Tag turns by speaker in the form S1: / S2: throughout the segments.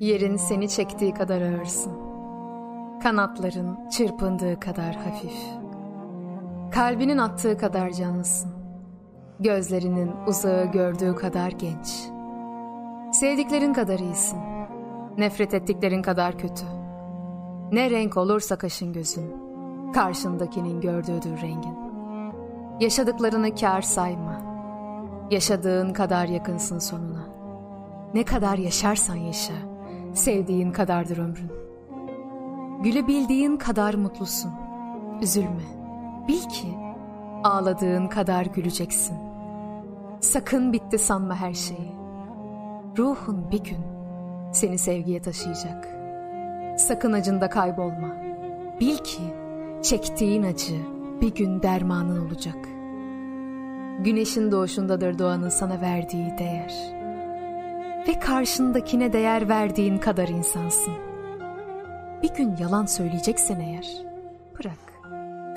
S1: Yerin seni çektiği kadar ağırsın. Kanatların çırpındığı kadar hafif. Kalbinin attığı kadar canlısın. Gözlerinin uzağı gördüğü kadar genç. Sevdiklerin kadar iyisin. Nefret ettiklerin kadar kötü. Ne renk olursa kaşın gözün. Karşındakinin gördüğüdür rengin. Yaşadıklarını kar sayma. Yaşadığın kadar yakınsın sonuna. Ne kadar yaşarsan yaşa. Sevdiğin kadardır ömrün. Gülebildiğin kadar mutlusun. Üzülme. Bil ki ağladığın kadar güleceksin. Sakın bitti sanma her şeyi. Ruhun bir gün seni sevgiye taşıyacak. Sakın acında kaybolma. Bil ki çektiğin acı bir gün dermanın olacak. Güneşin doğuşundadır doğanın sana verdiği değer. Ve karşındakine değer verdiğin kadar insansın. Bir gün yalan söyleyeceksen eğer, bırak.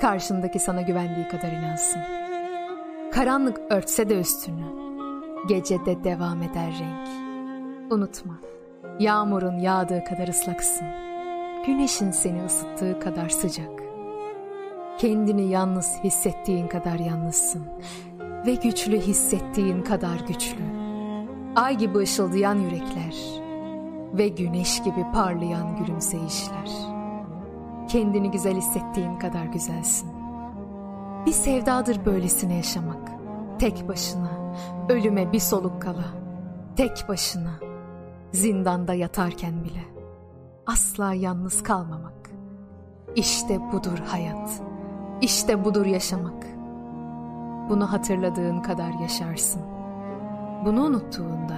S1: Karşındaki sana güvendiği kadar inansın. Karanlık örtse de üstünü, gecede devam eder renk. Unutma, yağmurun yağdığı kadar ıslaksın. Güneşin seni ısıttığı kadar sıcak. Kendini yalnız hissettiğin kadar yalnızsın. Ve güçlü hissettiğin kadar güçlü. Ay gibi ışıldayan yürekler. Ve güneş gibi parlayan gülümseyişler. Kendini güzel hissettiğin kadar güzelsin. Bir sevdadır böylesine yaşamak. Tek başına, ölüme bir soluk kala. Tek başına, zindanda yatarken bile. Asla yalnız kalmamak. İşte budur hayat. İşte budur yaşamak. Bunu hatırladığın kadar yaşarsın. Bunu unuttuğunda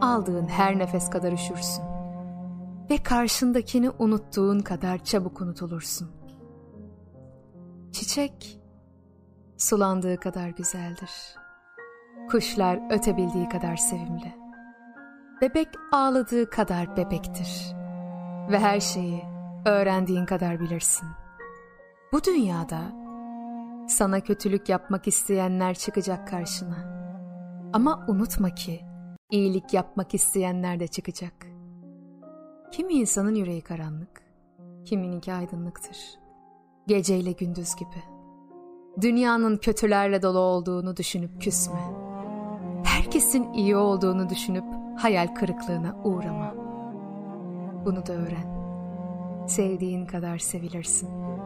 S1: aldığın her nefes kadar üşürsün. Ve karşındakini unuttuğun kadar çabuk unutulursun. Çiçek sulandığı kadar güzeldir. Kuşlar ötebildiği kadar sevimli. Bebek ağladığı kadar bebektir. Ve her şeyi öğrendiğin kadar bilirsin. Bu dünyada sana kötülük yapmak isteyenler çıkacak karşına. Ama unutma ki iyilik yapmak isteyenler de çıkacak. Kimi insanın yüreği karanlık, kimininki aydınlıktır. Geceyle gündüz gibi. Dünyanın kötülerle dolu olduğunu düşünüp küsme. Herkesin iyi olduğunu düşünüp hayal kırıklığına uğrama. Bunu da öğren. Sevdiğin kadar sevilirsin.''